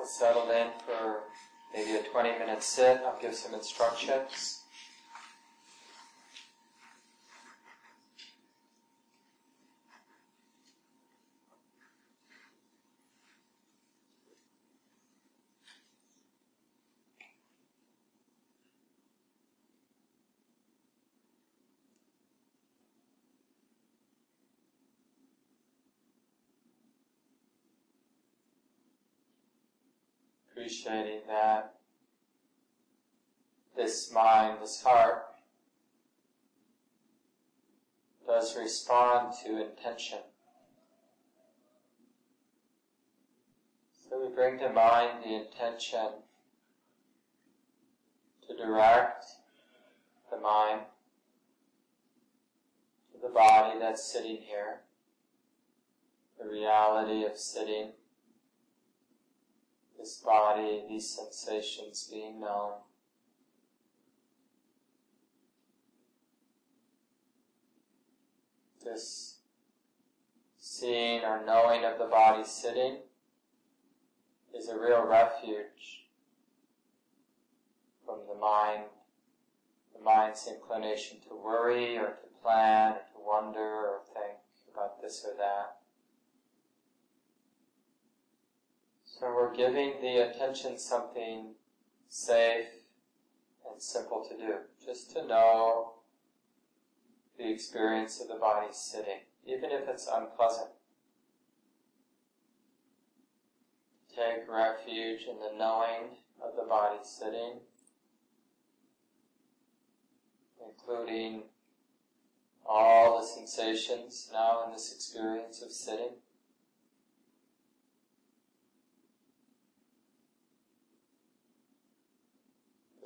We'll settle in for maybe a 20 minute sit. I'll give some instructions. Appreciating that this mind, this heart, does respond to intention. So we bring to mind the intention to direct the mind to the body that's sitting here, the reality of sitting this body, these sensations being known. This seeing or knowing of the body sitting is a real refuge from the mind, the mind's inclination to worry or to plan or to wonder or think about this or that. So we're giving the attention something safe and simple to do, just to know the experience of the body sitting, even if it's unpleasant. Take refuge in the knowing of the body sitting, including all the sensations now in this experience of sitting.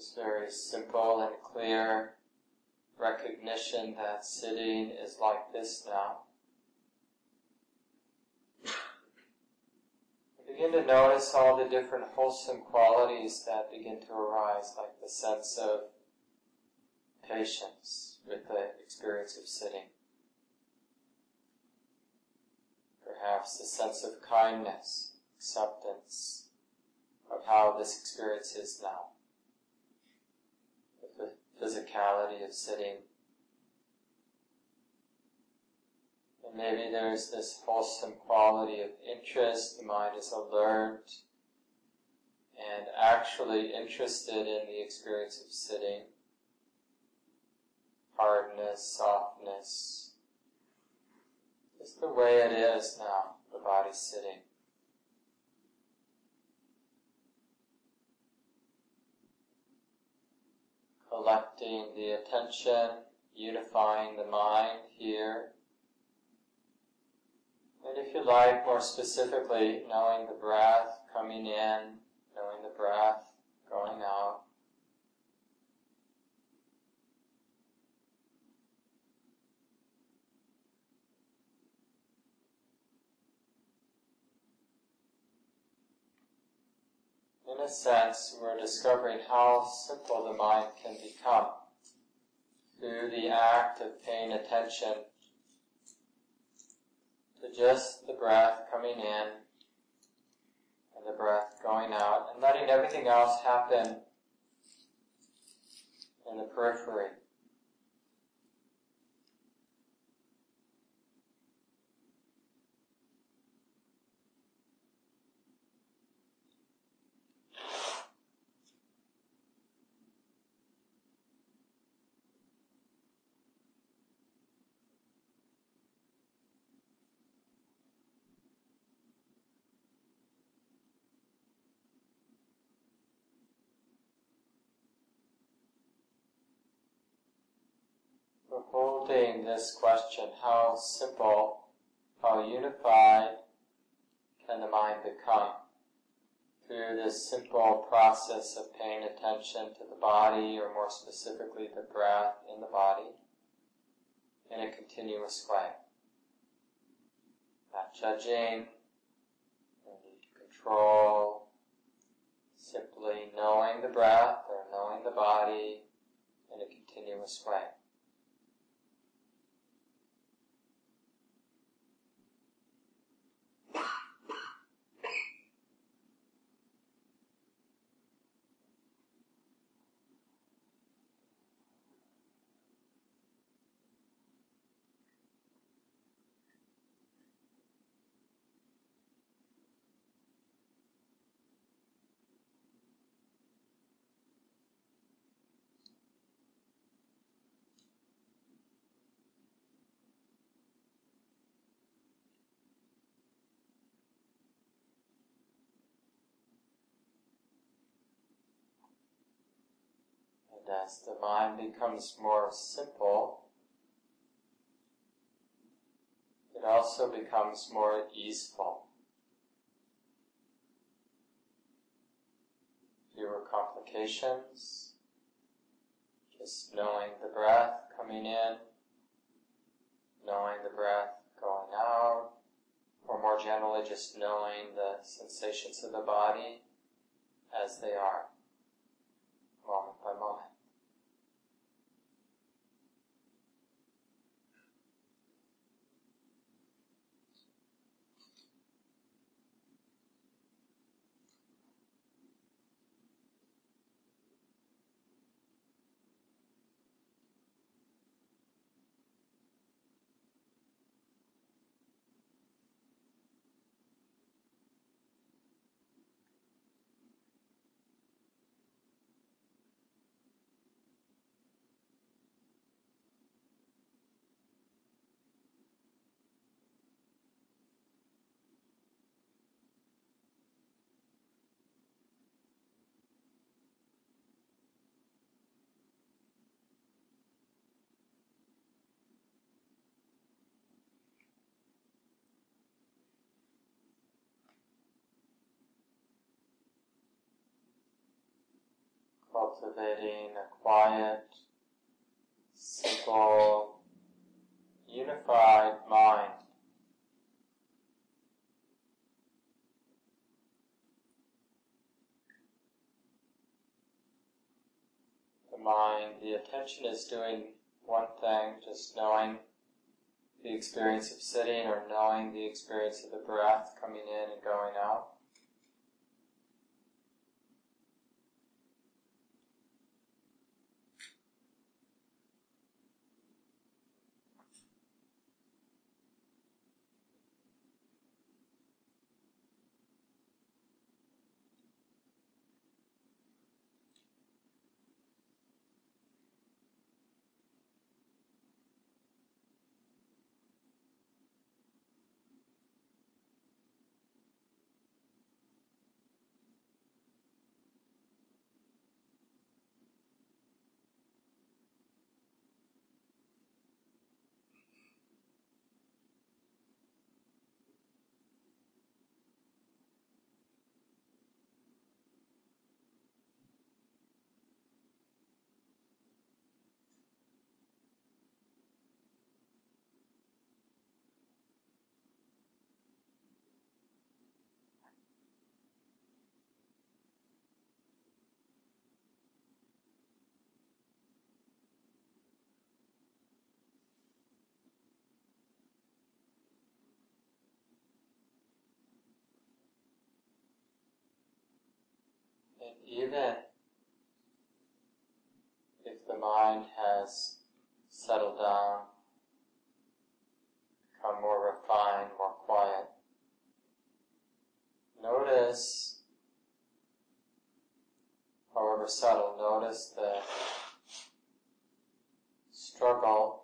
This very simple and clear recognition that sitting is like this now. Begin to notice all the different wholesome qualities that begin to arise, like the sense of patience with the experience of sitting. Perhaps the sense of kindness, acceptance of how this experience is now physicality of sitting. And maybe there's this wholesome quality of interest, the mind is alert and actually interested in the experience of sitting. Hardness, softness, just the way it is now, the body sitting. Collecting the attention, unifying the mind here. And if you like, more specifically, knowing the breath coming in, knowing the breath going out. In a sense, we're discovering how simple the mind can become through the act of paying attention to just the breath coming in and the breath going out and letting everything else happen in the periphery. Holding this question, how simple, how unified can the mind become through this simple process of paying attention to the body, or more specifically the breath in the body, in a continuous way. Not judging, no need to control, simply knowing the breath or knowing the body in a continuous way. And uh, as the mind becomes more simple, it also becomes more easeful. Fewer complications, just knowing the breath coming in, knowing the breath going out, or more generally just knowing the sensations of the body as they are, cultivating a quiet, simple, unified mind. The mind, the attention is doing one thing, just knowing the experience of sitting or knowing the experience of the breath coming in and going out. And even if the mind has settled down, become more refined, more quiet, notice, however subtle, notice the struggle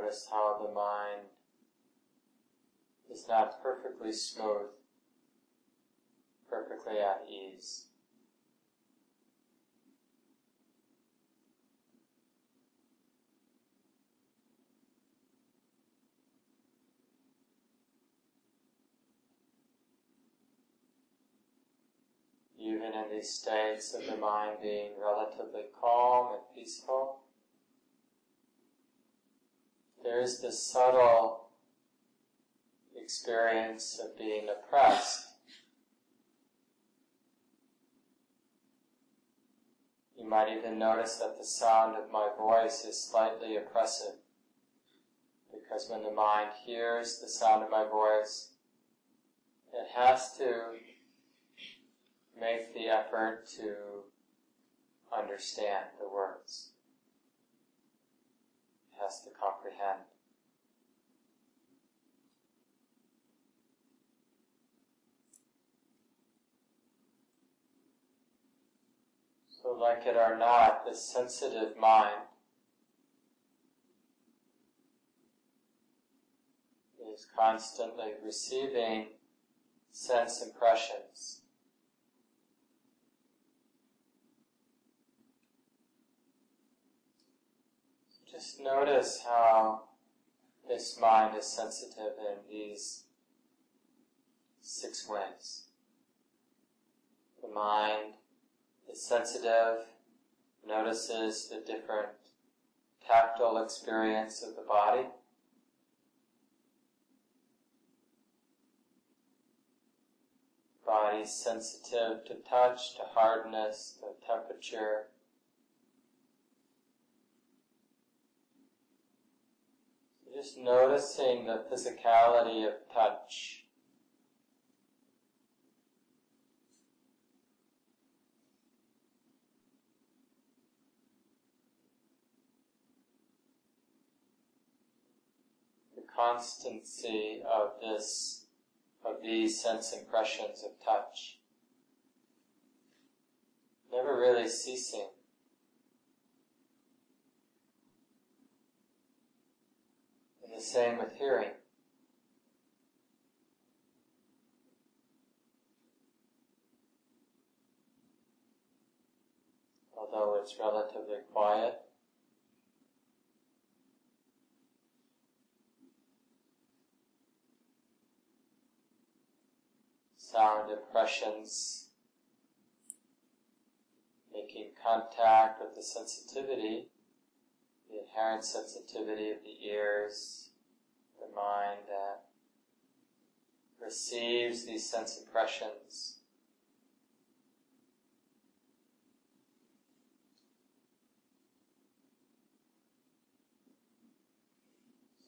Notice how the mind is not perfectly smooth, perfectly at ease. Even in these states of the mind being relatively calm and peaceful, there is this subtle experience of being oppressed. You might even notice that the sound of my voice is slightly oppressive. Because when the mind hears the sound of my voice, it has to make the effort to understand the words has to comprehend. So, like it or not, the sensitive mind is constantly receiving sense impressions. Just notice how this mind is sensitive in these six ways. The mind is sensitive, notices the different tactile experience of the body. Body sensitive to touch, to hardness, to temperature. Just noticing the physicality of touch. The constancy of this, of these sense impressions of touch. Never really ceasing. The same with hearing. Although it's relatively quiet, sound impressions, making contact with the sensitivity, the inherent sensitivity of the ears, the mind that receives these sense impressions.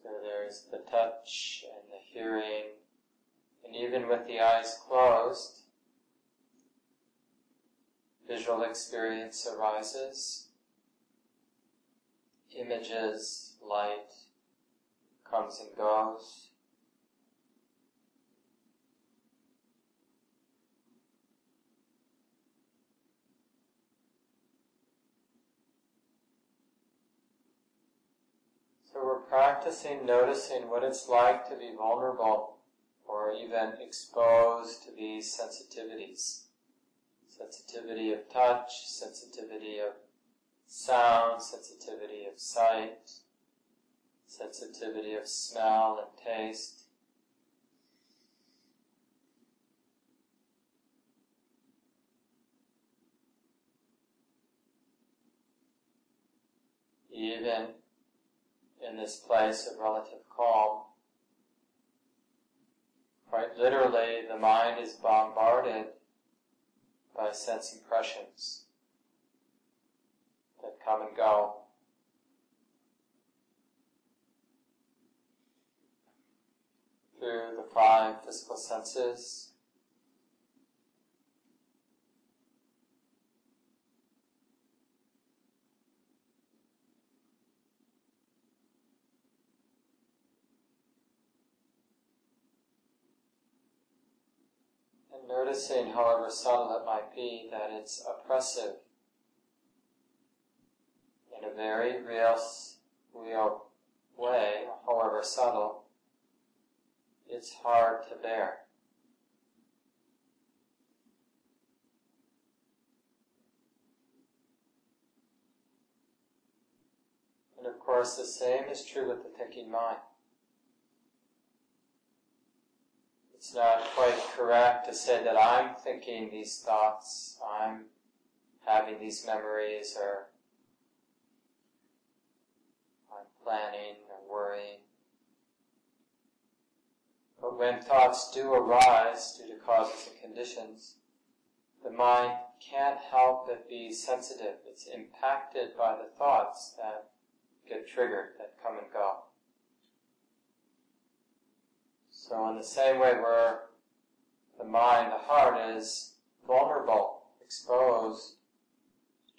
So there's the touch and the hearing and even with the eyes closed, visual experience arises. Images, light comes and goes. So we're practicing noticing what it's like to be vulnerable or even exposed to these sensitivities. Sensitivity of touch, sensitivity of sound, sensitivity of sight, sensitivity of smell and taste. Even in this place of relative calm, Quite literally, the mind is bombarded by sense impressions that come and go. Through the five physical senses, noticing, however subtle it might be, that it's oppressive in a very real, real way, however subtle, it's hard to bear. And of course, the same is true with the thinking mind. It's not quite correct to say that I'm thinking these thoughts, I'm having these memories, or I'm planning or worrying. But when thoughts do arise due to causes and conditions, the mind can't help but be sensitive. It's impacted by the thoughts that get triggered, that come and go. So in the same way where the mind, the heart is vulnerable, exposed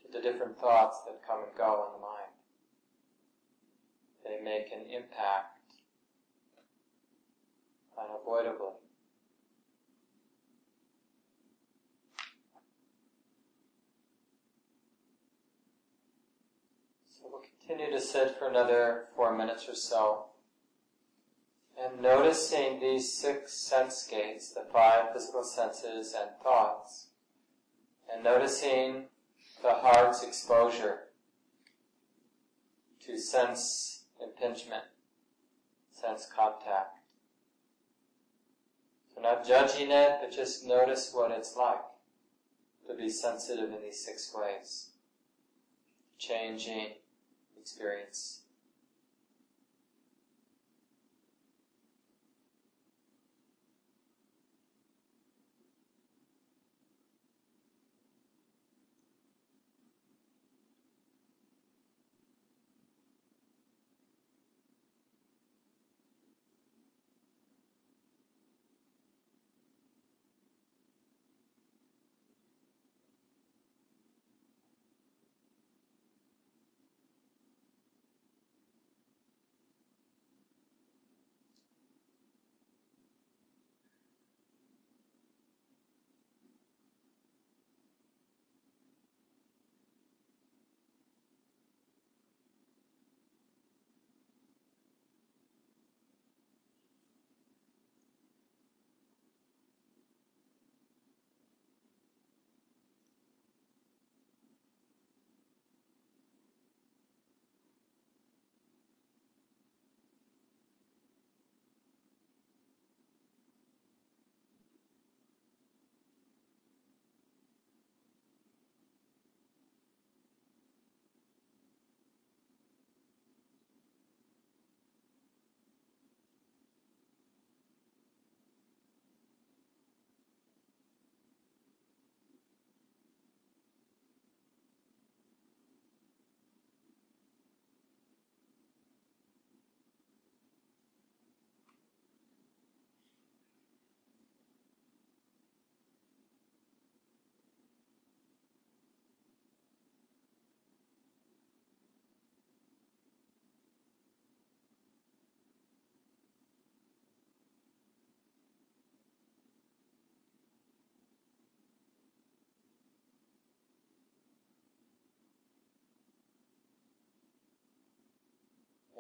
to the different thoughts that come and go in the mind. They make an impact unavoidably. So we'll continue to sit for another four minutes or so And noticing these six sense gates, the five physical senses and thoughts, and noticing the heart's exposure to sense impingement, sense contact. So not judging it, but just notice what it's like to be sensitive in these six ways. Changing experience.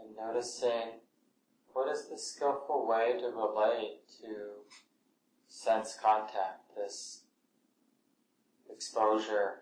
And noticing what is the skillful way to relate to sense contact, this exposure